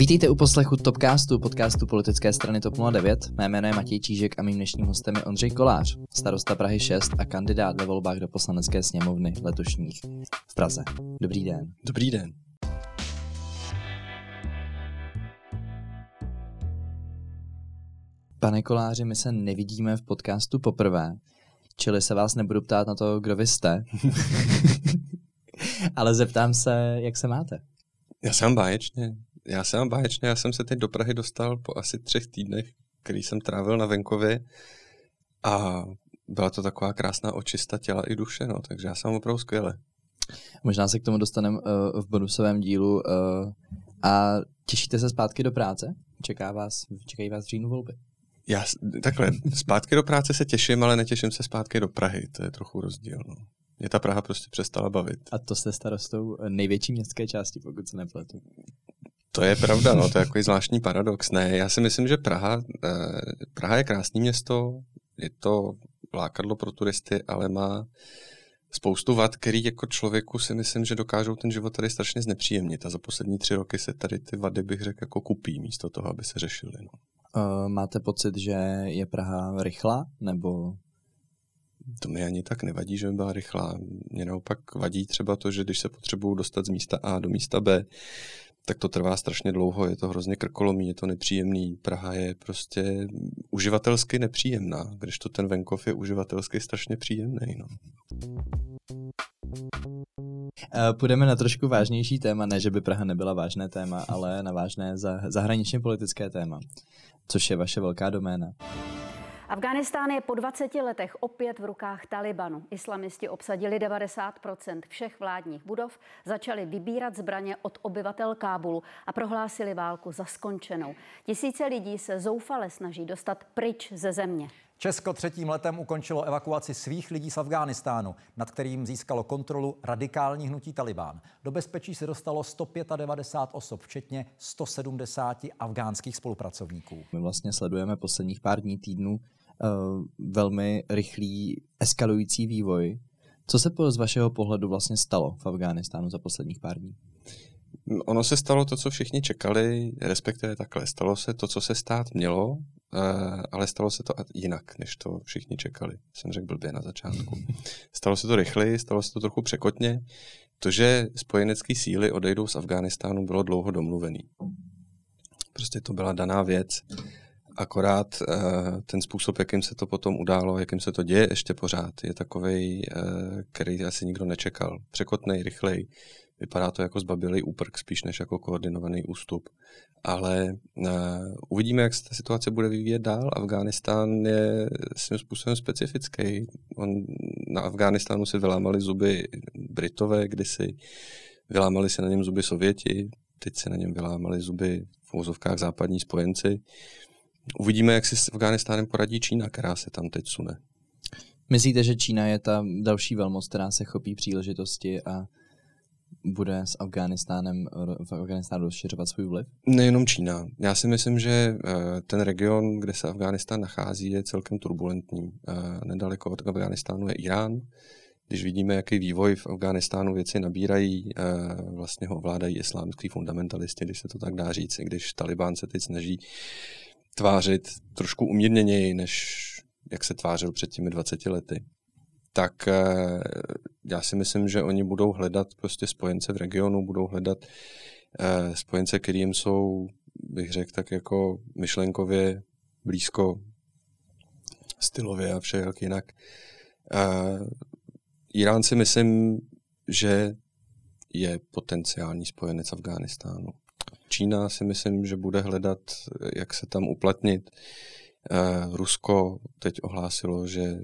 Vítejte u poslechu Topcastu, podcastu politické strany TOP 09. Mé jméno je Matěj Čížek a mým dnešním hostem je Ondřej Kolář, starosta Prahy 6 a kandidát ve volbách do poslanecké sněmovny letošních v Praze. Dobrý den. Dobrý den. Pane Koláři, my se nevidíme v podcastu poprvé, čili se vás nebudu ptát na to, kdo vy jste, ale zeptám se, jak se máte. Já jsem báječně. Já jsem báječně, já jsem se teď do Prahy dostal po asi třech týdnech, který jsem trávil na venkově a byla to taková krásná očista těla i duše, no, takže já jsem opravdu skvěle. Možná se k tomu dostaneme uh, v bonusovém dílu. Uh, a těšíte se zpátky do práce? Čeká vás, čekají vás v říjnu volby? Já takhle, zpátky do práce se těším, ale netěším se zpátky do Prahy, to je trochu rozdíl. No. Mě ta Praha prostě přestala bavit. A to jste starostou největší městské části, pokud se nepletu. To je pravda, no, to je takový zvláštní paradox. Ne, já si myslím, že Praha, eh, Praha je krásné město, je to lákadlo pro turisty, ale má spoustu vad, který jako člověku si myslím, že dokážou ten život tady strašně znepříjemnit a za poslední tři roky se tady ty vady bych řekl jako kupí místo toho, aby se řešily. No. Uh, máte pocit, že je Praha rychlá, nebo to mi ani tak nevadí, že by byla rychlá. Mě naopak vadí třeba to, že když se potřebuju dostat z místa A do místa B, tak to trvá strašně dlouho, je to hrozně krkolomý, je to nepříjemný. Praha je prostě uživatelsky nepříjemná, když to ten venkov je uživatelsky strašně příjemný. No. Půjdeme na trošku vážnější téma, ne, že by Praha nebyla vážné téma, ale na vážné zahraničně politické téma, což je vaše velká doména. Afghánistán je po 20 letech opět v rukách Talibanu. Islamisti obsadili 90% všech vládních budov, začali vybírat zbraně od obyvatel Kábulu a prohlásili válku za skončenou. Tisíce lidí se zoufale snaží dostat pryč ze země. Česko třetím letem ukončilo evakuaci svých lidí z Afghánistánu, nad kterým získalo kontrolu radikální hnutí Talibán. Do bezpečí se dostalo 195 osob, včetně 170 afgánských spolupracovníků. My vlastně sledujeme posledních pár dní týdnů uh, velmi rychlý eskalující vývoj. Co se z vašeho pohledu vlastně stalo v Afghánistánu za posledních pár dní? Ono se stalo to, co všichni čekali, respektive takhle. Stalo se to, co se stát mělo, uh, ale stalo se to jinak, než to všichni čekali. Jsem řekl blbě na začátku. Stalo se to rychleji, stalo se to trochu překotně. To, že spojenecké síly odejdou z Afghánistánu, bylo dlouho domluvený. Prostě to byla daná věc Akorát uh, ten způsob, jakým se to potom událo, jakým se to děje ještě pořád, je takový, eh, který asi nikdo nečekal. Překotnej, rychlej. Vypadá to jako zbabilý úprk spíš než jako koordinovaný ústup. Ale uh, uvidíme, jak se ta situace bude vyvíjet dál. Afghánistán je svým způsobem specifický. On, na Afghánistánu si vylámali zuby Britové kdysi, vylámali si na něm zuby Sověti, teď se na něm vylámali zuby v úzovkách západní spojenci. Uvidíme, jak si s Afganistánem poradí Čína, která se tam teď sune. Myslíte, že Čína je ta další velmoc, která se chopí příležitosti a bude s Afganistánem v Afganistánu rozšiřovat svůj vliv? Nejenom Čína. Já si myslím, že eh, ten region, kde se Afganistán nachází, je celkem turbulentní. Eh, nedaleko od Afganistánu je Irán. Když vidíme, jaký vývoj v Afganistánu věci nabírají, eh, vlastně ho ovládají islámský fundamentalisti, když se to tak dá říct, když Taliban se teď snaží tvářit trošku umírněněji, než jak se tvářil před těmi 20 lety, tak eh, já si myslím, že oni budou hledat prostě spojence v regionu, budou hledat eh, spojence, kterým jsou, bych řekl, tak jako myšlenkově blízko stylově a vše jak jinak. Eh, Irán si myslím, že je potenciální spojenec Afghánistánu. Čína si myslím, že bude hledat, jak se tam uplatnit. Eh, Rusko teď ohlásilo, že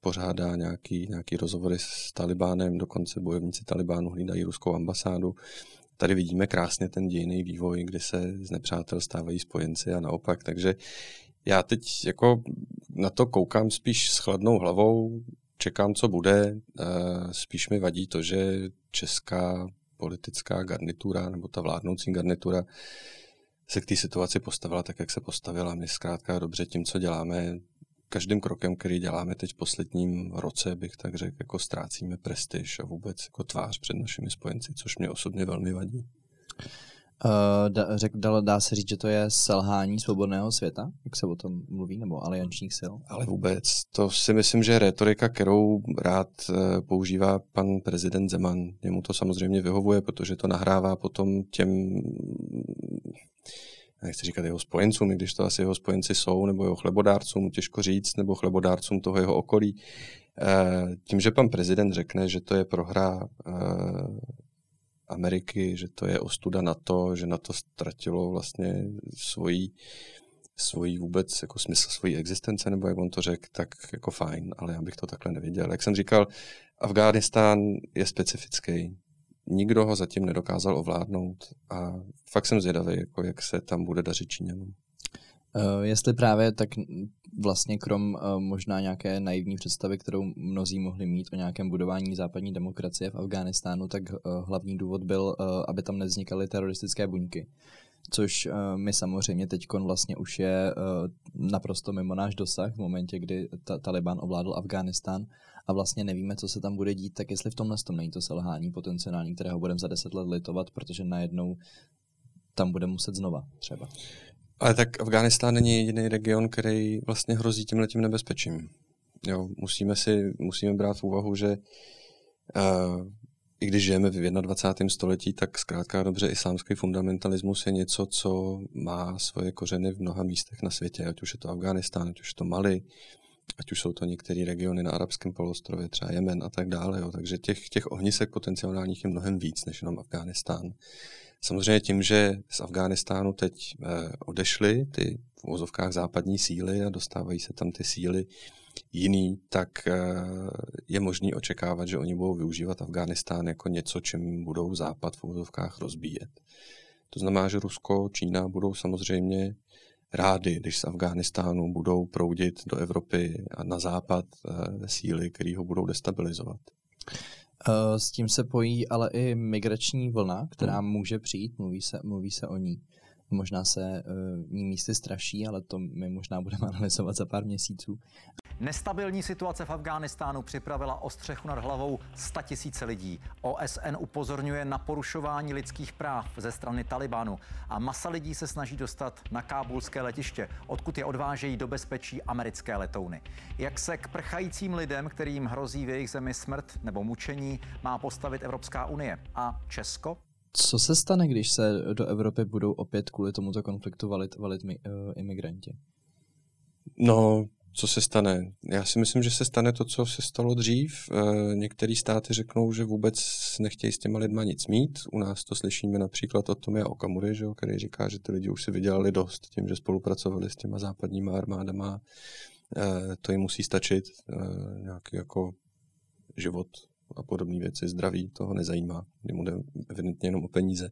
pořádá nějaký, nějaký rozhovory s Talibánem, dokonce bojovníci Talibánu hlídají ruskou ambasádu. Tady vidíme krásně ten dějný vývoj, kdy se z nepřátel stávají spojenci a naopak. Takže já teď jako na to koukám spíš s chladnou hlavou, čekám, co bude. Eh, spíš mi vadí to, že česká politická garnitura nebo ta vládnoucí garnitura se k té situaci postavila tak, jak se postavila. My zkrátka dobře tím, co děláme, každým krokem, který děláme teď v posledním roce, bych tak řekl, jako ztrácíme prestiž a vůbec jako tvář před našimi spojenci, což mě osobně velmi vadí. Uh, dá, řek, dá, se říct, že to je selhání svobodného světa, jak se o tom mluví, nebo aliančních sil? Ale vůbec. To si myslím, že je retorika, kterou rád uh, používá pan prezident Zeman. Jemu to samozřejmě vyhovuje, protože to nahrává potom těm nechci říkat jeho spojencům, i když to asi jeho spojenci jsou, nebo jeho chlebodárcům, těžko říct, nebo chlebodárcům toho jeho okolí. Uh, tím, že pan prezident řekne, že to je prohra Ameriky, že to je ostuda na to, že na to ztratilo vlastně svoji, svoji vůbec jako smysl svojí existence, nebo jak on to řekl, tak jako fajn, ale já bych to takhle neviděl. Jak jsem říkal, Afghánistán je specifický. Nikdo ho zatím nedokázal ovládnout a fakt jsem zvědavý, jako jak se tam bude dařit Číňanům. Uh, jestli právě tak vlastně krom uh, možná nějaké naivní představy, kterou mnozí mohli mít o nějakém budování západní demokracie v Afghánistánu, tak uh, hlavní důvod byl, aby tam nevznikaly teroristické buňky. Což my samozřejmě teď vlastně už je naprosto mimo náš dosah v momentě, kdy ta- Taliban ovládl Afghánistán a vlastně nevíme, co se tam bude dít, tak jestli v tomhle tom není to selhání potenciální, kterého budeme za deset let litovat, protože najednou tam bude muset znova třeba. Ale tak Afghánistán není jediný region, který vlastně hrozí tím letím nebezpečím. Jo, musíme si musíme brát v úvahu, že uh, i když žijeme v 21. století, tak zkrátka dobře islámský fundamentalismus je něco, co má svoje kořeny v mnoha místech na světě, ať už je to Afghánistán, ať už je to Mali, ať už jsou to některé regiony na arabském polostrově, třeba Jemen a tak dále. Jo. Takže těch, těch ohnisek potenciálních je mnohem víc než jenom Afghánistán. Samozřejmě tím, že z Afghánistánu teď eh, odešly ty v uvozovkách západní síly a dostávají se tam ty síly jiný, tak eh, je možný očekávat, že oni budou využívat Afghánistán jako něco, čím budou západ v uvozovkách rozbíjet. To znamená, že Rusko, Čína budou samozřejmě rádi, když z Afghánistánu budou proudit do Evropy a na západ eh, síly, které ho budou destabilizovat. Eh, s tím se pojí ale i migrační vlna, která hmm. může přijít, mluví se, mluví se o ní. Možná se uh, ní místy straší, ale to my možná budeme analyzovat za pár měsíců. Nestabilní situace v Afghánistánu připravila o střechu nad hlavou 100 tisíce lidí. OSN upozorňuje na porušování lidských práv ze strany Talibanu a masa lidí se snaží dostat na kábulské letiště, odkud je odvážejí do bezpečí americké letouny. Jak se k prchajícím lidem, kterým hrozí v jejich zemi smrt nebo mučení, má postavit Evropská unie a Česko? Co se stane, když se do Evropy budou opět kvůli tomuto konfliktu valit, valit mi, uh, imigranti? No, co se stane? Já si myslím, že se stane to, co se stalo dřív. E, Některé státy řeknou, že vůbec nechtějí s těma lidma nic mít. U nás to slyšíme například od Tomia Okamury, že, který říká, že ty lidi už si vydělali dost tím, že spolupracovali s těma západníma armádama. E, to jim musí stačit. E, nějaký jako život a podobné věci, zdraví, toho nezajímá. Jemu jde evidentně jenom o peníze.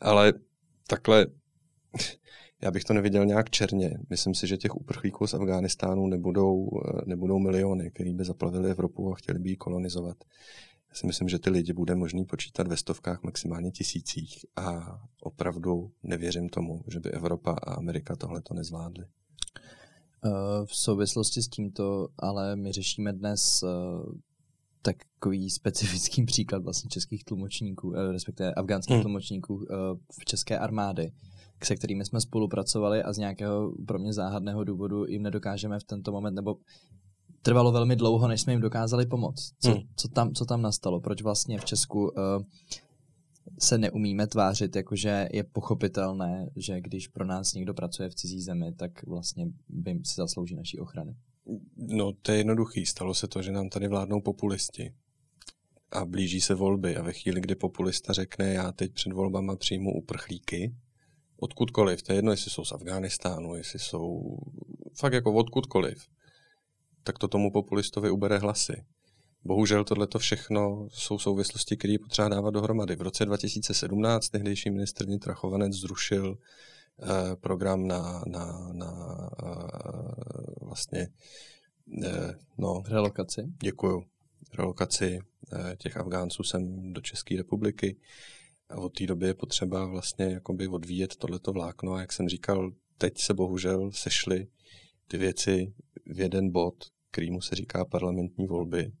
Ale takhle já bych to neviděl nějak černě. Myslím si, že těch uprchlíků z Afghánistánu nebudou, eh, nebudou miliony, který by zaplavili Evropu a chtěli by ji kolonizovat. Já si myslím, že ty lidi bude možný počítat ve stovkách, maximálně tisících a opravdu nevěřím tomu, že by Evropa a Amerika tohle to nezvládly. Eh, v souvislosti s tímto ale my řešíme dnes eh, takový specifický příklad vlastně českých tlumočníků, respektive afgánských hmm. tlumočníků v české armády, se kterými jsme spolupracovali a z nějakého pro mě záhadného důvodu jim nedokážeme v tento moment, nebo trvalo velmi dlouho, než jsme jim dokázali pomoct. Co, hmm. co, tam, co tam nastalo? Proč vlastně v Česku uh, se neumíme tvářit, jakože je pochopitelné, že když pro nás někdo pracuje v cizí zemi, tak vlastně by si zaslouží naší ochrany? No, to je jednoduchý. Stalo se to, že nám tady vládnou populisti a blíží se volby a ve chvíli, kdy populista řekne, já teď před volbama přijmu uprchlíky, odkudkoliv, to je jedno, jestli jsou z Afghánistánu, jestli jsou fakt jako odkudkoliv, tak to tomu populistovi ubere hlasy. Bohužel tohleto všechno jsou souvislosti, které je potřeba dávat dohromady. V roce 2017 tehdejší ministr vnitra Chovanec zrušil eh, program na, na, na eh, vlastně eh, no, relokaci. Děkuju. Relokaci eh, těch Afgánců sem do České republiky. A od té doby je potřeba vlastně jakoby odvíjet tohleto vlákno. A jak jsem říkal, teď se bohužel sešly ty věci v jeden bod, kterýmu se říká parlamentní volby.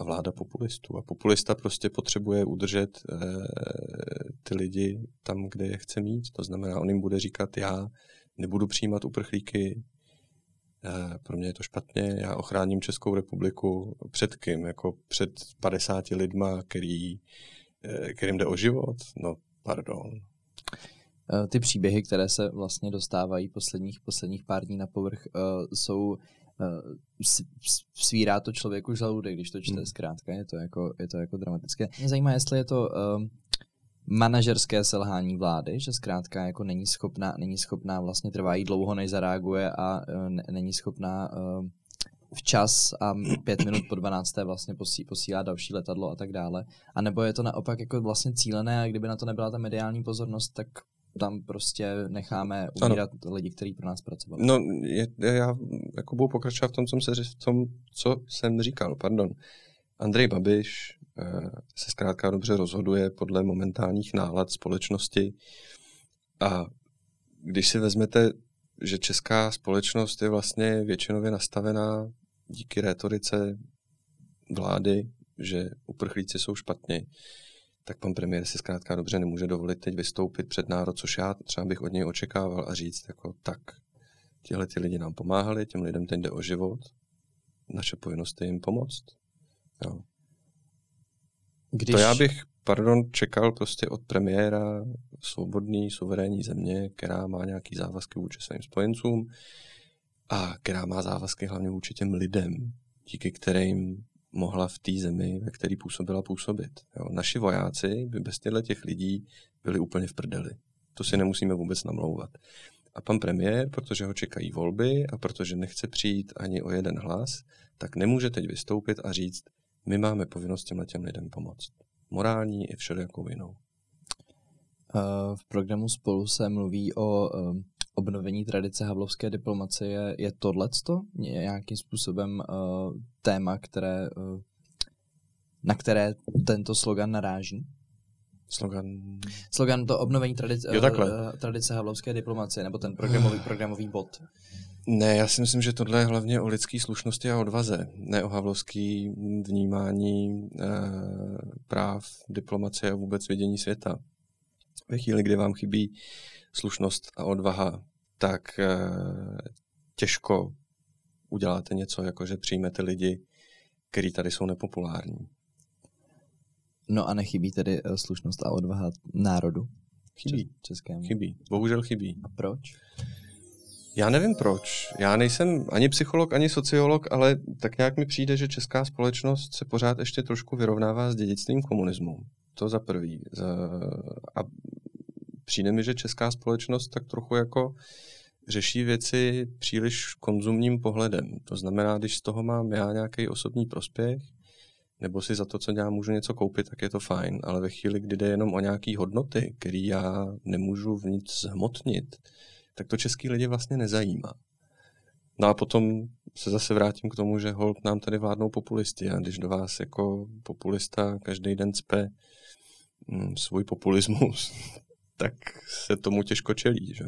a vláda populistů. A populista prostě potřebuje udržet e, ty lidi tam, kde je chce mít. To znamená, on jim bude říkat, já nebudu přijímat uprchlíky, e, pro mě je to špatně, já ochráním Českou republiku před kým? Jako před 50 lidma, který, kterým jde o život? No, pardon. Ty příběhy, které se vlastně dostávají posledních, posledních pár dní na povrch, jsou svírá to člověku žaludek, když to čte hmm. zkrátka, je to jako, je to jako dramatické. Mě zajímá, jestli je to uh, manažerské selhání vlády, že zkrátka jako není schopná, není schopná vlastně trvá jí dlouho, než zareaguje a ne, není schopná uh, včas a pět minut po 12. vlastně posí, posílá další letadlo a tak dále. A nebo je to naopak jako vlastně cílené a kdyby na to nebyla ta mediální pozornost, tak tam prostě necháme umírat ano. lidi, kteří pro nás pracovali. No, je, já jako budu pokračovat v tom, co jsem, v tom, co jsem říkal. Pardon. Andrej Babiš eh, se zkrátka dobře rozhoduje podle momentálních nálad společnosti a když si vezmete, že česká společnost je vlastně většinově nastavená díky rétorice vlády, že uprchlíci jsou špatně, tak pan premiér si zkrátka dobře nemůže dovolit teď vystoupit před národ, což já třeba bych od něj očekával a říct jako tak, tihle ty lidi nám pomáhali, těm lidem teď jde o život, naše povinnost je jim pomoct. Jo. Když... To já bych, pardon, čekal prostě od premiéra svobodný, suverénní země, která má nějaký závazky vůči svým spojencům a která má závazky hlavně vůči těm lidem, díky kterým mohla v té zemi, ve které působila, působit. Jo. Naši vojáci by bez těchto těch lidí byli úplně v prdeli. To si nemusíme vůbec namlouvat. A pan premiér, protože ho čekají volby a protože nechce přijít ani o jeden hlas, tak nemůže teď vystoupit a říct, my máme povinnost těmhle těm lidem pomoct. Morální i všelijakou jinou. V programu Spolu se mluví o um, obnovení tradice havlovské diplomacie. Je tohleto nějakým způsobem uh, téma, které, uh, na které tento slogan naráží? Slogan... Slogan to obnovení tradice, jo, uh, tradice havlovské diplomacie, nebo ten programový, programový bod. Ne, já si myslím, že tohle je hlavně o lidské slušnosti a odvaze, ne o havlovský vnímání e, práv, diplomacie a vůbec vidění světa. Ve chvíli, kdy vám chybí slušnost a odvaha, tak e, těžko uděláte něco, jako že přijmete lidi, kteří tady jsou nepopulární. No a nechybí tedy eh, slušnost a odvaha národu? Chybí. Českému. Chybí. Bohužel chybí. A proč? Já nevím proč. Já nejsem ani psycholog, ani sociolog, ale tak nějak mi přijde, že česká společnost se pořád ještě trošku vyrovnává s dědictvím komunismu. To za prvý. A přijde mi, že česká společnost tak trochu jako řeší věci příliš konzumním pohledem. To znamená, když z toho mám já nějaký osobní prospěch, nebo si za to, co dělám, můžu něco koupit, tak je to fajn. Ale ve chvíli, kdy jde jenom o nějaké hodnoty, které já nemůžu v nic zhmotnit, tak to český lidi vlastně nezajímá. No a potom se zase vrátím k tomu, že hold nám tady vládnou populisti a když do vás jako populista každý den cpe mm, svůj populismus, tak se tomu těžko čelí. Že?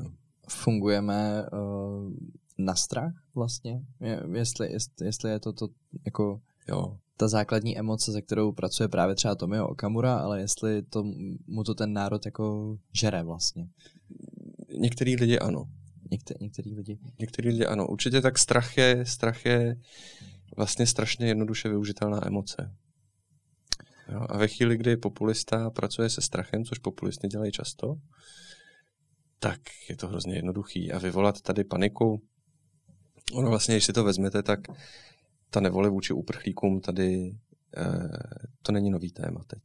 Fungujeme uh, na strach vlastně? Je, jestli, jestli, jestli je to, to jako jo. ta základní emoce, se kterou pracuje právě třeba Tomio Okamura, ale jestli to, mu to ten národ jako žere vlastně. Některý lidi ano. Některý, některý lidi. Některý lidi ano. Určitě tak strach je, strach je vlastně strašně jednoduše využitelná emoce. Jo, a ve chvíli, kdy populista pracuje se strachem, což populisty dělají často, tak je to hrozně jednoduchý. A vyvolat tady paniku, ono vlastně, když si to vezmete, tak ta nevole vůči uprchlíkům tady, eh, to není nový téma teď.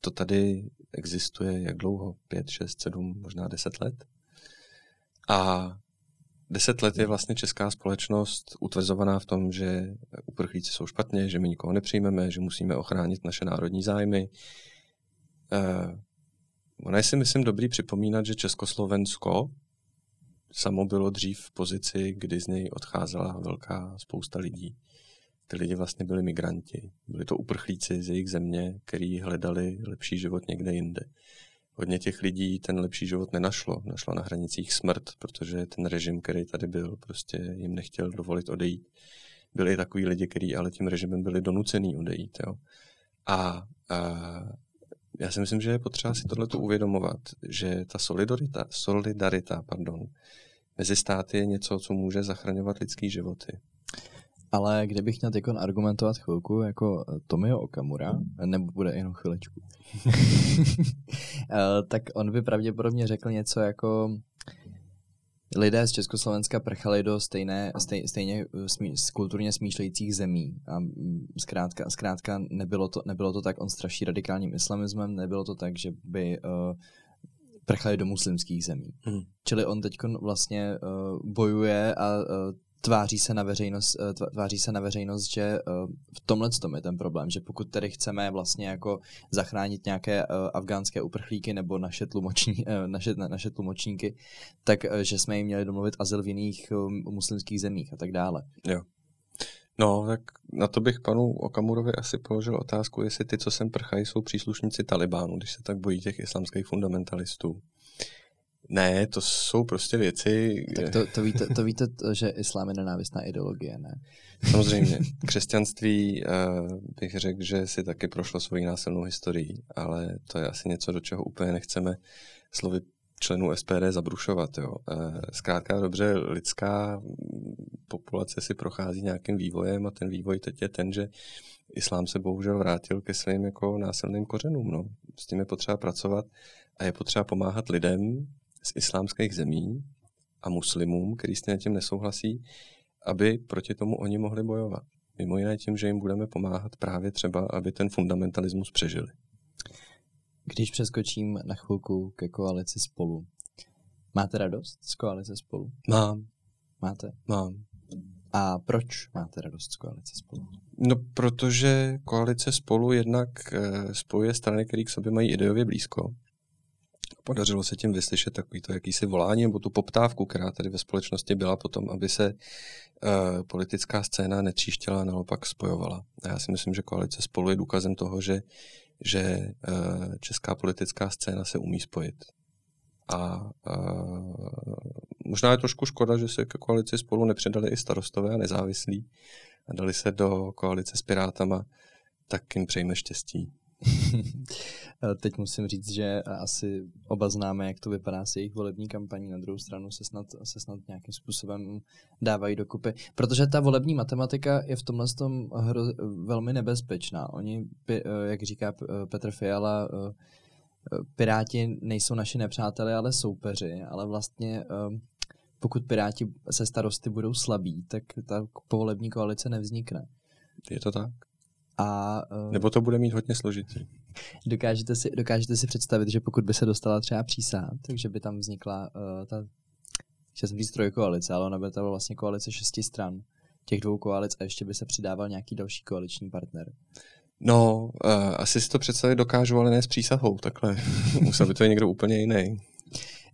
To tady existuje jak dlouho? Pět, šest, sedm, možná deset let. A deset let je vlastně česká společnost utvrzovaná v tom, že uprchlíci jsou špatně, že my nikoho nepřijmeme, že musíme ochránit naše národní zájmy. Eh, ono je si myslím dobrý připomínat, že Československo samo bylo dřív v pozici, kdy z něj odcházela velká spousta lidí. Ty lidi vlastně byli migranti. Byli to uprchlíci z jejich země, kteří hledali lepší život někde jinde. Hodně těch lidí ten lepší život nenašlo. Našlo na hranicích smrt, protože ten režim, který tady byl, prostě jim nechtěl dovolit odejít. byli takový lidi, kteří ale tím režimem byli donucený odejít. Jo. A, a já si myslím, že je potřeba si tohle uvědomovat, že ta solidarita, solidarita pardon, mezi státy je něco, co může zachraňovat lidský životy. Ale kdybych měl teď argumentovat chvilku jako Tomio Okamura, nebo bude jenom chvilečku, eh, tak on by pravděpodobně řekl něco jako lidé z Československa prchali do stejné, stej, stejně smí, kulturně smýšlejících zemí. A zkrátka, zkrátka nebylo, to, nebylo to tak, on straší radikálním islamismem, nebylo to tak, že by uh, prchali do muslimských zemí. Hmm. Čili on teď vlastně uh, bojuje a uh, tváří se na veřejnost, eh, tváří se na veřejnost, že eh, v tomhle tom je ten problém, že pokud tedy chceme vlastně jako zachránit nějaké eh, afgánské uprchlíky nebo naše, tlumoční, naše, naše tlumočníky, tak že jsme jim měli domluvit azyl v jiných muslimských zemích a tak dále. Jo. No, tak na to bych panu Okamurovi asi položil otázku, jestli ty, co sem prchají, jsou příslušníci Talibánu, když se tak bojí těch islamských fundamentalistů. Ne, to jsou prostě věci... Tak to, to, víte, to víte, že islám je nenávistná ideologie, ne? Samozřejmě. Křesťanství uh, bych řekl, že si taky prošlo svoji násilnou historii, ale to je asi něco, do čeho úplně nechceme slovy členů SPD zabrušovat. Jo. Uh, zkrátka dobře, lidská populace si prochází nějakým vývojem a ten vývoj teď je ten, že islám se bohužel vrátil ke svým jako násilným kořenům. No. S tím je potřeba pracovat a je potřeba pomáhat lidem, z islámských zemí a muslimům, který s tím nesouhlasí, aby proti tomu oni mohli bojovat. Mimo jiné tím, že jim budeme pomáhat právě třeba, aby ten fundamentalismus přežili. Když přeskočím na chvilku ke koalici spolu, máte radost z koalice spolu? Mám. Máte? Mám. A proč máte radost z koalice spolu? No, protože koalice spolu jednak eh, spojuje strany, které k sobě mají ideově blízko. Podařilo se tím vyslyšet takový to jakýsi volání nebo tu poptávku, která tady ve společnosti byla potom, aby se uh, politická scéna netříštěla naopak spojovala. A já si myslím, že koalice spolu je důkazem toho, že, že uh, česká politická scéna se umí spojit. A uh, možná je trošku škoda, že se ke koalici spolu nepředali i starostové a nezávislí a dali se do koalice s Pirátama, tak jim přejme štěstí. Teď musím říct, že asi oba známe, jak to vypadá s jejich volební kampaní. Na druhou stranu se snad, se snad nějakým způsobem dávají dokupy. Protože ta volební matematika je v tomhle tom hro, velmi nebezpečná. Oni, jak říká Petr Fiala, Piráti nejsou naši nepřátelé, ale soupeři, ale vlastně pokud Piráti se starosty budou slabí, tak ta povolební koalice nevznikne. Je to tak? A, uh, Nebo to bude mít hodně složitý. Dokážete si, dokážete si představit, že pokud by se dostala třeba přísá, takže by tam vznikla uh, ta, chtěl jsem říct trojkoalice, ale ona by to vlastně koalice šesti stran, těch dvou koalic a ještě by se přidával nějaký další koaliční partner. No, uh, asi si to představit dokážu, ale ne s přísahou, takhle. Musel by to někdo úplně jiný.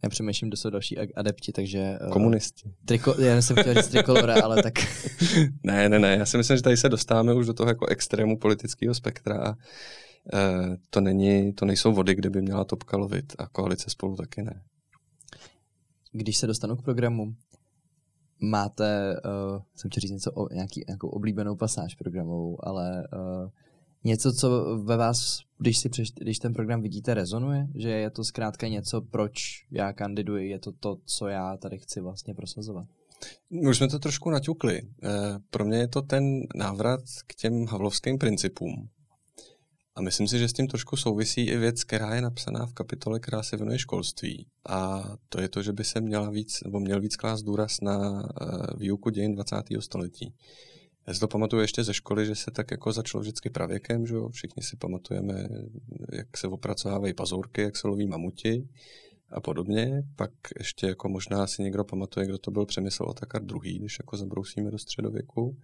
Já přemýšlím, kdo jsou další adepti, takže... Uh, Komunisti. Triko, já jsem chtěl říct trikolora, ale tak... ne, ne, ne, já si myslím, že tady se dostáváme už do toho jako extrému politického spektra a uh, to, není, to nejsou vody, kde by měla topka lovit a koalice spolu taky ne. Když se dostanu k programu, máte, uh, jsem chtěl říct něco o nějaký, nějakou oblíbenou pasáž programovou, ale uh, něco, co ve vás, když, si přeš, když ten program vidíte, rezonuje? Že je to zkrátka něco, proč já kandiduji, je to to, co já tady chci vlastně prosazovat? Už jsme to trošku naťukli. Eh, pro mě je to ten návrat k těm havlovským principům. A myslím si, že s tím trošku souvisí i věc, která je napsaná v kapitole, která se věnuje školství. A to je to, že by se měla víc, nebo měl víc klást důraz na eh, výuku dějin 20. století. Já si to pamatuju ještě ze školy, že se tak jako začalo vždycky pravěkem, že jo? všichni si pamatujeme, jak se opracovávají pazurky, jak se loví mamuti a podobně. Pak ještě jako možná si někdo pamatuje, kdo to byl Přemysl Otakar II., když jako zabrousíme do středověku.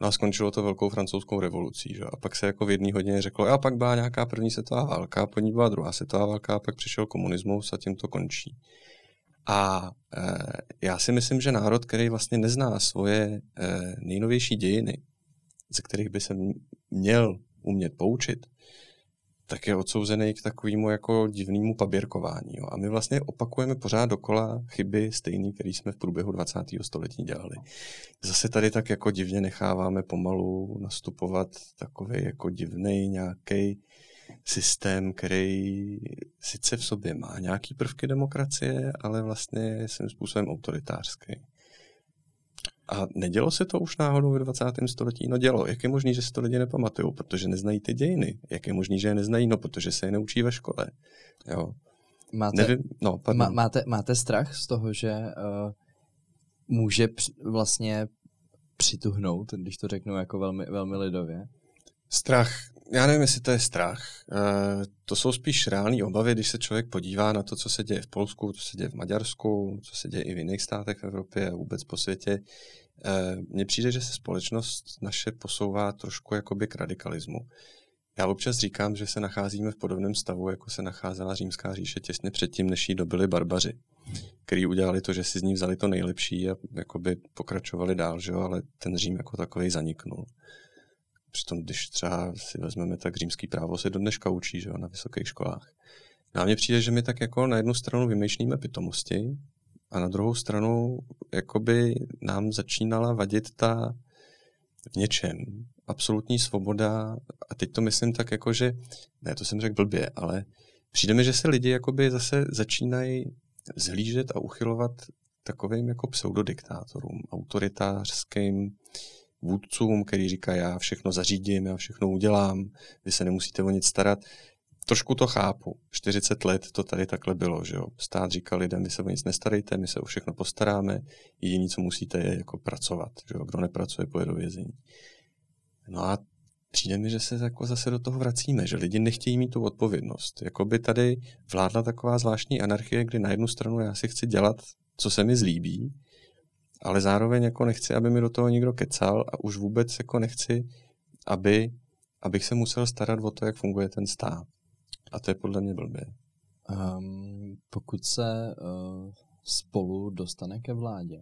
No a skončilo to velkou francouzskou revolucí. Že? A pak se jako v jedné hodině řeklo, a pak byla nějaká první světová válka, po ní byla druhá světová válka, a pak přišel komunismus a tím to končí. A e, já si myslím, že národ, který vlastně nezná svoje e, nejnovější dějiny, ze kterých by se měl umět poučit, tak je odsouzený k takovému jako divnému paběrkování. Jo. A my vlastně opakujeme pořád dokola chyby stejný, které jsme v průběhu 20. století dělali. Zase tady tak jako divně necháváme pomalu nastupovat takový jako divný nějaký systém, který sice v sobě má nějaký prvky demokracie, ale vlastně je svým způsobem autoritářský. A nedělo se to už náhodou ve 20. století? No dělo. Jak je možné, že si to lidi nepamatují? Protože neznají ty dějiny. Jak je možné, že je neznají? No, protože se je neučí ve škole. Jo. Máte, Nevím, no, má, máte, máte strach z toho, že uh, může vlastně přituhnout, když to řeknu jako velmi, velmi lidově? Strach. Já nevím, jestli to je strach. Uh, to jsou spíš reální obavy, když se člověk podívá na to, co se děje v Polsku, co se děje v Maďarsku, co se děje i v jiných státech v Evropě a vůbec po světě. Uh, mně přijde, že se společnost naše posouvá trošku jakoby k radikalismu. Já občas říkám, že se nacházíme v podobném stavu, jako se nacházela římská říše těsně předtím, než jí dobili barbaři, který udělali to, že si z ní vzali to nejlepší a jakoby pokračovali dál, že jo? ale ten Řím jako takový zaniknul. Přitom, když třeba si vezmeme, tak římský právo se do dneška učí že jo, na vysokých školách. No a mně přijde, že my tak jako na jednu stranu vymýšlíme pitomosti a na druhou stranu jakoby nám začínala vadit ta v něčem absolutní svoboda a teď to myslím tak jako, že ne, to jsem řekl blbě, ale přijde mi, že se lidi jakoby zase začínají zhlížet a uchylovat takovým jako pseudodiktátorům, autoritářským vůdcům, který říká, já všechno zařídím, já všechno udělám, vy se nemusíte o nic starat. Trošku to chápu. 40 let to tady takhle bylo, že jo. Stát říkal lidem, vy se o nic nestarejte, my se o všechno postaráme, jediné, co musíte, je jako pracovat, že jo. Kdo nepracuje, pojede do vězení. No a přijde mi, že se jako zase do toho vracíme, že lidi nechtějí mít tu odpovědnost. Jako by tady vládla taková zvláštní anarchie, kdy na jednu stranu já si chci dělat, co se mi zlíbí, ale zároveň jako nechci, aby mi do toho někdo kecal a už vůbec jako nechci, aby, abych se musel starat o to, jak funguje ten stát. A to je podle mě blbě. Um, pokud se uh, spolu dostane ke vládě,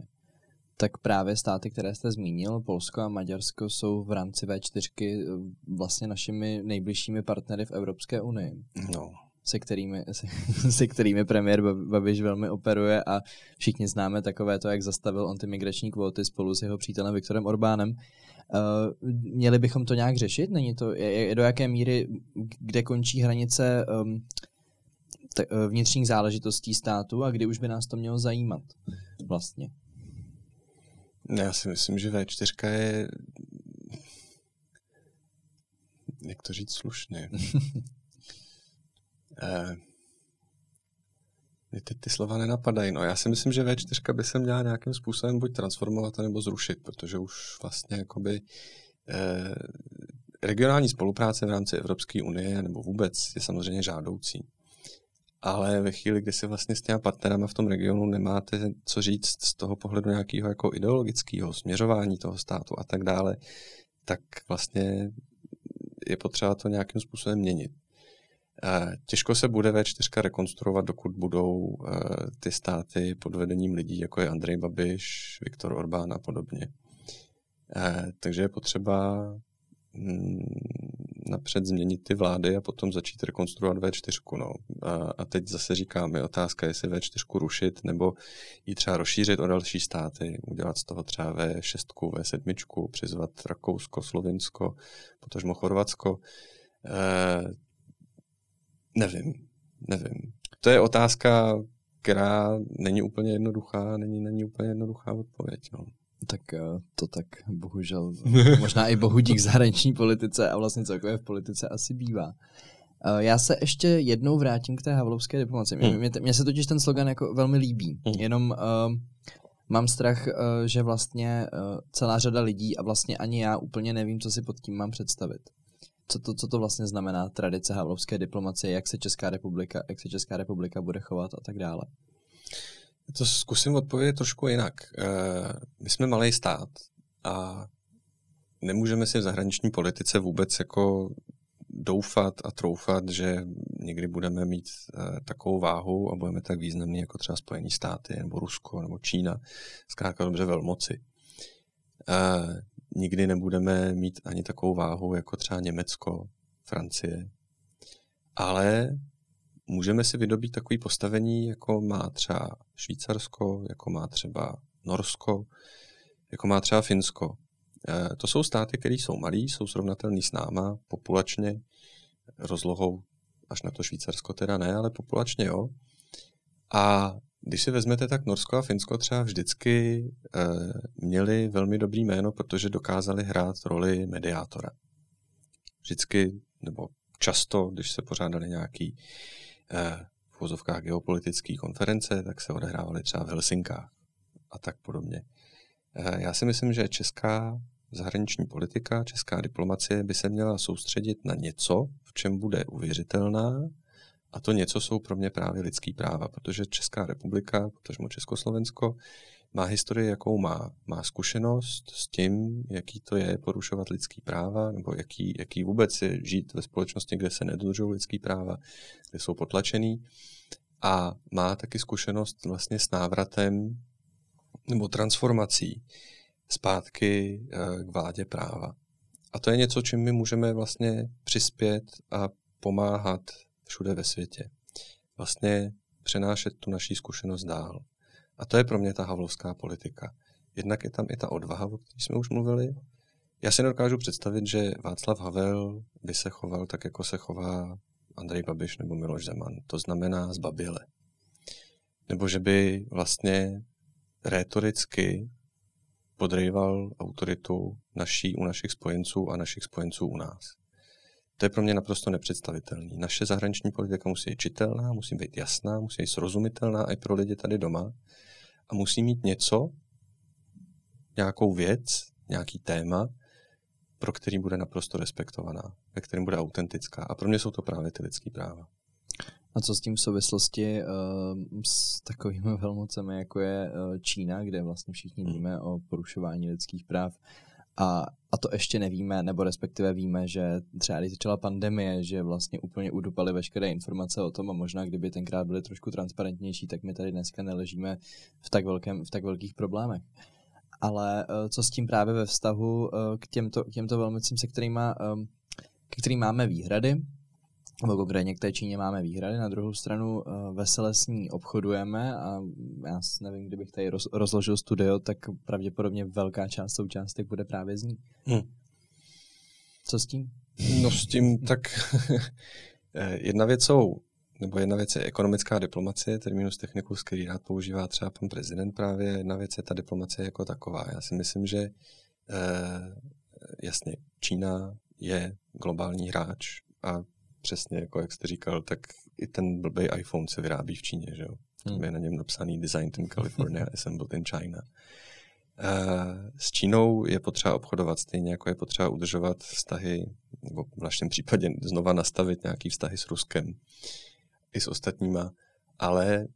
tak právě státy, které jste zmínil, Polsko a Maďarsko, jsou v rámci V4 eh, vlastně našimi nejbližšími partnery v Evropské unii. No se kterými, se, se kterými premiér Babiš velmi operuje a všichni známe takové to, jak zastavil on ty migrační kvóty spolu s jeho přítelem Viktorem Orbánem. Uh, měli bychom to nějak řešit? Není to, je, je do jaké míry, kde končí hranice um, t, uh, vnitřních záležitostí státu a kdy už by nás to mělo zajímat vlastně? Já si myslím, že V4 je jak to říct slušně. Eh, mě teď ty slova nenapadají. No, já si myslím, že V4 by se měla nějakým způsobem buď transformovat, nebo zrušit, protože už vlastně jakoby eh, regionální spolupráce v rámci Evropské unie nebo vůbec je samozřejmě žádoucí. Ale ve chvíli, kdy si vlastně s těma partnerama v tom regionu nemáte co říct z toho pohledu nějakého jako ideologického směřování toho státu a tak dále, tak vlastně je potřeba to nějakým způsobem měnit. Eh, těžko se bude V4 rekonstruovat, dokud budou eh, ty státy pod vedením lidí, jako je Andrej Babiš, Viktor Orbán a podobně. Eh, takže je potřeba mm, napřed změnit ty vlády a potom začít rekonstruovat V4. No. A, teď zase říkáme, otázka, jestli V4 rušit nebo ji třeba rozšířit o další státy, udělat z toho třeba V6, V7, přizvat Rakousko, Slovinsko, potažmo Chorvatsko. Nevím, nevím. To je otázka, která není úplně jednoduchá, není, není úplně jednoduchá odpověď. No. Tak eh, to tak bohužel, možná i bohudík v zahraniční politice a vlastně celkově v politice asi bývá. Eh, já se ještě jednou vrátím k té havlovské diplomaci. Mně, hmm. mně se totiž ten slogan jako velmi líbí. Hmm. Jenom uh, mám strach, uh, že vlastně uh, celá řada lidí a vlastně ani já úplně nevím, co si pod tím mám představit co to, co to vlastně znamená tradice havlovské diplomacie, jak se Česká republika, jak se Česká republika bude chovat a tak dále. To zkusím odpovědět trošku jinak. Eh, my jsme malý stát a nemůžeme si v zahraniční politice vůbec jako doufat a troufat, že někdy budeme mít eh, takovou váhu a budeme tak významní jako třeba Spojené státy, nebo Rusko, nebo Čína, zkrátka dobře velmoci. Nikdy nebudeme mít ani takovou váhu jako třeba Německo, Francie. ale můžeme si vydobít takové postavení, jako má třeba Švýcarsko, jako má třeba Norsko, jako má třeba Finsko. Eh, to jsou státy, které jsou malí, jsou srovnatelné s náma populačně, rozlohou až na to Švýcarsko teda ne, ale populačně jo. A když si vezmete, tak Norsko a Finsko třeba vždycky e, měli velmi dobrý jméno, protože dokázali hrát roli mediátora. Vždycky, nebo často, když se pořádali nějaký e, v vozovkách geopolitické konference, tak se odehrávaly třeba v Helsinkách a tak podobně. E, já si myslím, že česká zahraniční politika, česká diplomacie by se měla soustředit na něco, v čem bude uvěřitelná, a to něco jsou pro mě právě lidský práva, protože Česká republika, protože Československo, má historii, jakou má. Má zkušenost s tím, jaký to je porušovat lidský práva, nebo jaký, jaký vůbec je žít ve společnosti, kde se nedodržují lidský práva, kde jsou potlačený. A má taky zkušenost vlastně s návratem nebo transformací zpátky eh, k vládě práva. A to je něco, čím my můžeme vlastně přispět a pomáhat všude ve světě. Vlastně přenášet tu naší zkušenost dál. A to je pro mě ta havlovská politika. Jednak je tam i ta odvaha, o které jsme už mluvili. Já si nedokážu představit, že Václav Havel by se choval tak, jako se chová Andrej Babiš nebo Miloš Zeman. To znamená zbaběle. Nebo že by vlastně rétoricky podrýval autoritu naší u našich spojenců a našich spojenců u nás. To je pro mě naprosto nepředstavitelné. Naše zahraniční politika musí být čitelná, musí být jasná, musí být srozumitelná i pro lidi tady doma a musí mít něco, nějakou věc, nějaký téma, pro který bude naprosto respektovaná, ve kterém bude autentická. A pro mě jsou to právě ty lidské práva. A co s tím v souvislosti uh, s takovými velmocemi, jako je uh, Čína, kde vlastně všichni hmm. víme o porušování lidských práv a, a to ještě nevíme, nebo respektive víme, že třeba když začala pandemie, že vlastně úplně udupali veškeré informace o tom a možná kdyby tenkrát byly trošku transparentnější, tak my tady dneska neležíme v tak, velkém, v tak velkých problémech. Ale uh, co s tím právě ve vztahu uh, k těmto, k těmto velmocím, se kterými, um, k kterým máme výhrady, nebo konkrétně k té Číně máme výhrady, na druhou stranu uh, vesele s ní obchodujeme a já nevím, kdybych tady roz, rozložil studio, tak pravděpodobně velká část součástek bude právě z ní. Hmm. Co s tím? No s tím tak eh, jedna věc jsou, nebo jedna věc je ekonomická diplomacie, terminus technicus, který rád používá třeba pan prezident právě, jedna věc je ta diplomacie jako taková. Já si myslím, že eh, jasně, Čína je globální hráč a přesně, jako jak jste říkal, tak i ten blbý iPhone se vyrábí v Číně, že jo? Hmm. Je na něm napsaný Designed in California, Assembled in China. Uh, s Čínou je potřeba obchodovat stejně, jako je potřeba udržovat vztahy, nebo v našem případě znova nastavit nějaký vztahy s Ruskem i s ostatníma, ale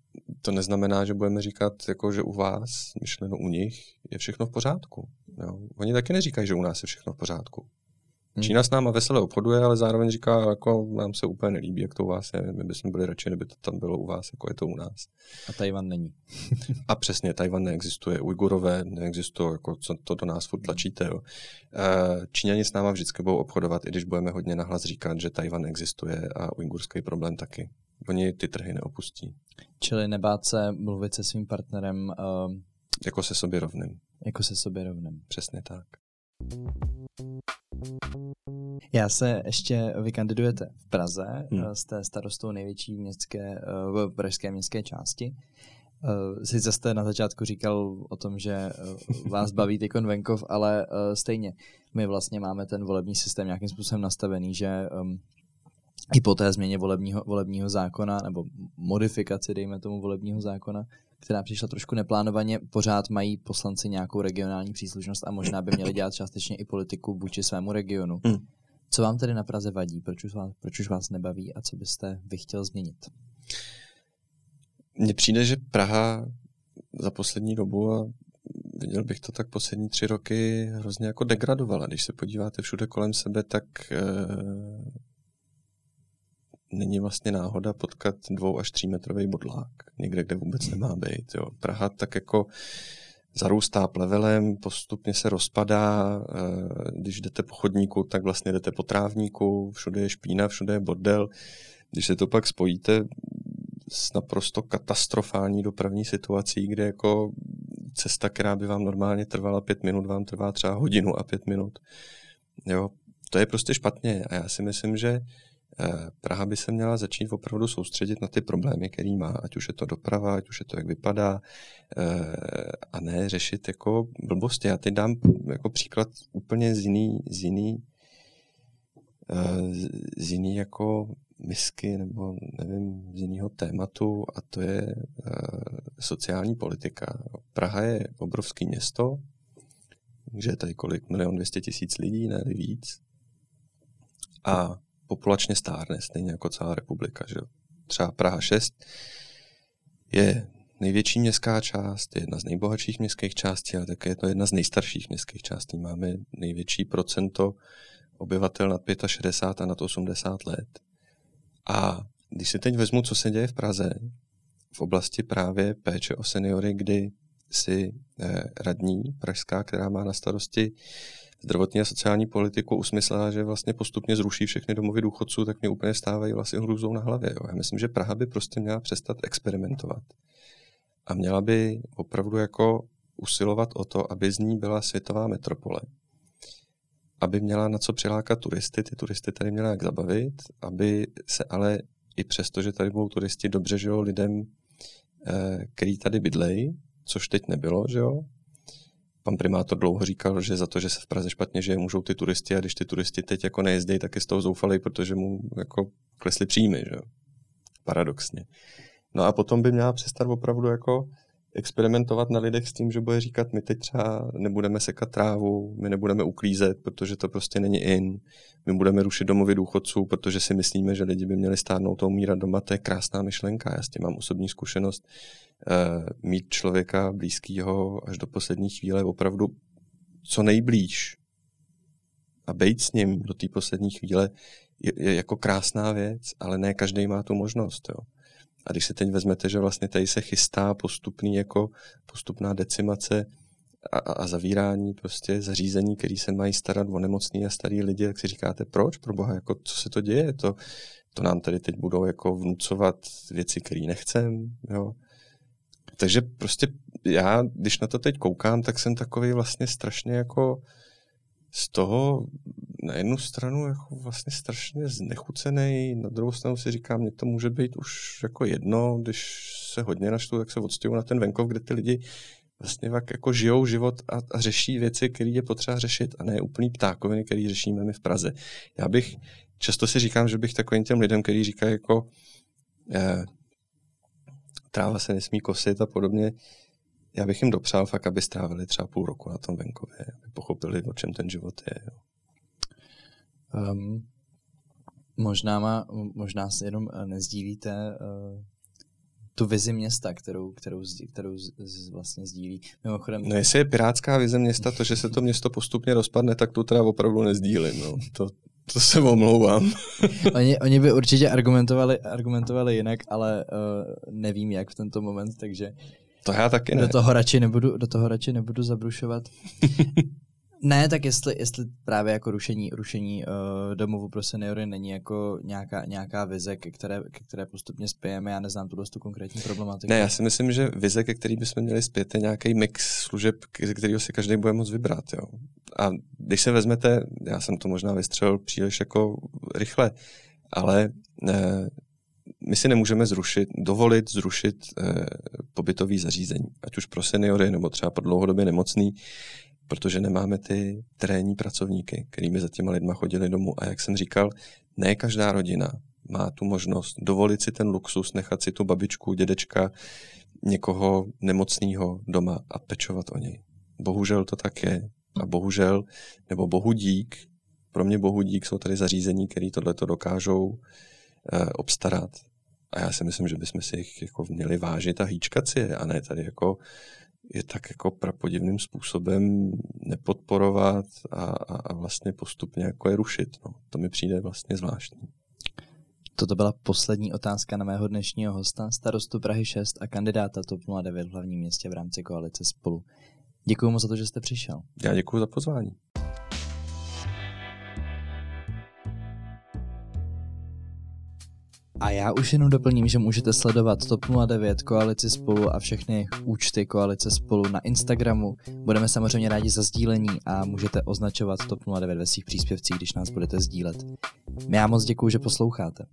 to neznamená, že budeme říkat, jako, že u vás, myšleno u nich, je všechno v pořádku. Jo? Oni taky neříkají, že u nás je všechno v pořádku. Hmm. Čína s náma vesele obchoduje, ale zároveň říká, jako nám se úplně nelíbí, jak to u vás je, my bychom byli radši, kdyby to tam bylo u vás, jako je to u nás. A Tajvan není. a přesně, Tajvan neexistuje, Ujgurové neexistují, jako co to do nás furt tlačíte. Jo. Eh, Číňani s náma vždycky budou obchodovat, i když budeme hodně nahlas říkat, že Tajvan existuje a ujgurský problém taky. Oni ty trhy neopustí. Čili nebát se mluvit se svým partnerem uh... jako se sobě rovným. Jako se sobě rovným. Přesně tak. Já se ještě, vy kandidujete v Praze, hmm. Eh, jste starostou největší městské, v eh, pražské městské části. Eh, sice jste na začátku říkal o tom, že vás baví ty venkov, ale stejně my vlastně máme ten volební systém nějakým způsobem nastavený, že ehm, i po té změně volebního, volebního zákona, nebo modifikaci, dejme tomu, volebního zákona, která přišla trošku neplánovaně, pořád mají poslanci nějakou regionální příslušnost a možná by měli dělat částečně i politiku vůči svému regionu. Hmm. Co vám tedy na Praze vadí? Proč už, vás, proč už vás nebaví a co byste vy chtěl změnit? Mně přijde, že Praha za poslední dobu a viděl bych to tak poslední tři roky hrozně jako degradovala. Když se podíváte všude kolem sebe, tak e, není vlastně náhoda potkat dvou až třímetrový bodlák někde, kde vůbec nemá být. Jo. Praha tak jako zarůstá plevelem, postupně se rozpadá, eh, když jdete po chodníku, tak vlastně jdete po trávníku, všude je špína, všude je bordel. když se to pak spojíte s naprosto katastrofální dopravní situací, kde jako cesta, která by vám normálně trvala pět minut, vám trvá třeba hodinu a pět minut. Jo, to je prostě špatně a já si myslím, že Praha by se měla začít opravdu soustředit na ty problémy, který má, ať už je to doprava, ať už je to, jak vypadá, eh, a ne řešit jako blbosti. Já teď dám jako příklad úplně z jiný, z jiný, eh, z jiný jako misky nebo nevím, z jiného tématu a to je sociální politika. Praha je obrovské město, že je tady kolik, milion dvěstě tisíc lidí, ne víc. A populačně stárne, stejně jako celá republika. Že? Třeba Praha 6 je největší městská část, je jedna z nejbohatších městských částí, ale také je to jedna z nejstarších městských částí. Máme největší procento obyvatel nad 65 a nad 80 let. A když si teď vezmu, co se děje v Praze, v oblasti právě péče o seniory, kdy si eh, radní pražská, která má na starosti zdravotní a sociální politiku, usmyslela, že vlastně postupně zruší všechny domovy důchodců, tak mě úplně stávají vlastně hrůzou na hlavě. Jo. Já myslím, že Praha by prostě měla přestat experimentovat. A měla by opravdu jako usilovat o to, aby z ní byla světová metropole. Aby měla na co přilákat turisty, ty turisty tady měla jak zabavit, aby se ale i přesto, že tady budou turisti, dobře žilo lidem, eh, který tady bydlejí, což teď nebylo, že jo? Pan primátor dlouho říkal, že za to, že se v Praze špatně žije, můžou ty turisti a když ty turisti teď jako nejezdí, tak je z toho zoufalý, protože mu jako klesly příjmy, že? Paradoxně. No a potom by měla přestat opravdu jako experimentovat na lidech s tím, že bude říkat, my teď třeba nebudeme sekat trávu, my nebudeme uklízet, protože to prostě není in, my budeme rušit domovy důchodců, protože si myslíme, že lidi by měli stárnout a umírat doma, to je krásná myšlenka, já s tím mám osobní zkušenost. Uh, mít člověka blízkého až do poslední chvíle opravdu co nejblíž a být s ním do té poslední chvíle je, je jako krásná věc, ale ne každý má tu možnost. Jo. A když si teď vezmete, že vlastně tady se chystá postupný jako postupná decimace a, a zavírání prostě zařízení, který se mají starat o nemocný a starý lidi, tak si říkáte, proč, pro boha, jako co se to děje, to, to nám tady teď budou jako vnucovat věci, které nechcem, jo. Takže prostě já, když na to teď koukám, tak jsem takový vlastně strašně jako z toho na jednu stranu jako vlastně strašně znechucený, na druhou stranu si říkám, mně to může být už jako jedno, když se hodně naštu, tak se odstěhu na ten venkov, kde ty lidi vlastně tak jako žijou život a, a řeší věci, které je potřeba řešit a ne úplný ptákoviny, které řešíme my v Praze. Já bych, často si říkám, že bych takovým těm lidem, kteří říkají jako eh, tráva se nesmí kosit a podobně, já bych jim dopřál fakt, aby strávili třeba půl roku na tom venkově, aby pochopili, o čem ten život je. Jo. Um, možná, má, možná se jenom eh, nezdílíte uh, tu vizi města, kterou, kterou, kterou z, z, vlastně sdílí. Mimochodem... No jestli je pirátská vize města, to, že se to město postupně rozpadne, tak to teda opravdu nezdílím. No. To, to se omlouvám. oni, oni by určitě argumentovali, argumentovali jinak, ale uh, nevím jak v tento moment, takže to já taky ne. Do toho radši nebudu, do toho radši nebudu zabrušovat. Ne, tak jestli, jestli právě jako rušení, rušení uh, domovu pro seniory není jako nějaká, nějaká vize, ke které, ke které postupně spějeme, já neznám tu dostu konkrétní problematiku. Ne, já si myslím, že vize, ke který bychom měli zpět, je nějaký mix služeb, ze kterého si každý bude moct vybrat. Jo. A když se vezmete, já jsem to možná vystřelil příliš jako rychle, ale eh, my si nemůžeme zrušit, dovolit zrušit eh, pobytový zařízení, ať už pro seniory nebo třeba pro dlouhodobě nemocný, protože nemáme ty terénní pracovníky, kterými za těma lidma chodili domů. A jak jsem říkal, ne každá rodina má tu možnost dovolit si ten luxus, nechat si tu babičku, dědečka, někoho nemocného doma a pečovat o něj. Bohužel to tak je. A bohužel, nebo bohu dík, pro mě bohu dík jsou tady zařízení, které tohleto dokážou eh, obstarat. A já si myslím, že bychom si jich jako měli vážit a hýčkat si je, a ne tady jako je tak jako prapodivným způsobem nepodporovat a, a, a vlastně postupně jako je rušit. No. To mi přijde vlastně zvláštní. Toto byla poslední otázka na mého dnešního hosta, starostu Prahy 6 a kandidáta TOP 09 v hlavním městě v rámci koalice Spolu. Děkuji moc za to, že jste přišel. Já děkuji za pozvání. A já už jenom doplním, že můžete sledovat TOP 09, Koalici spolu a všechny účty Koalice spolu na Instagramu. Budeme samozřejmě rádi za sdílení a můžete označovat TOP 09 ve svých příspěvcích, když nás budete sdílet. Já moc děkuji, že posloucháte.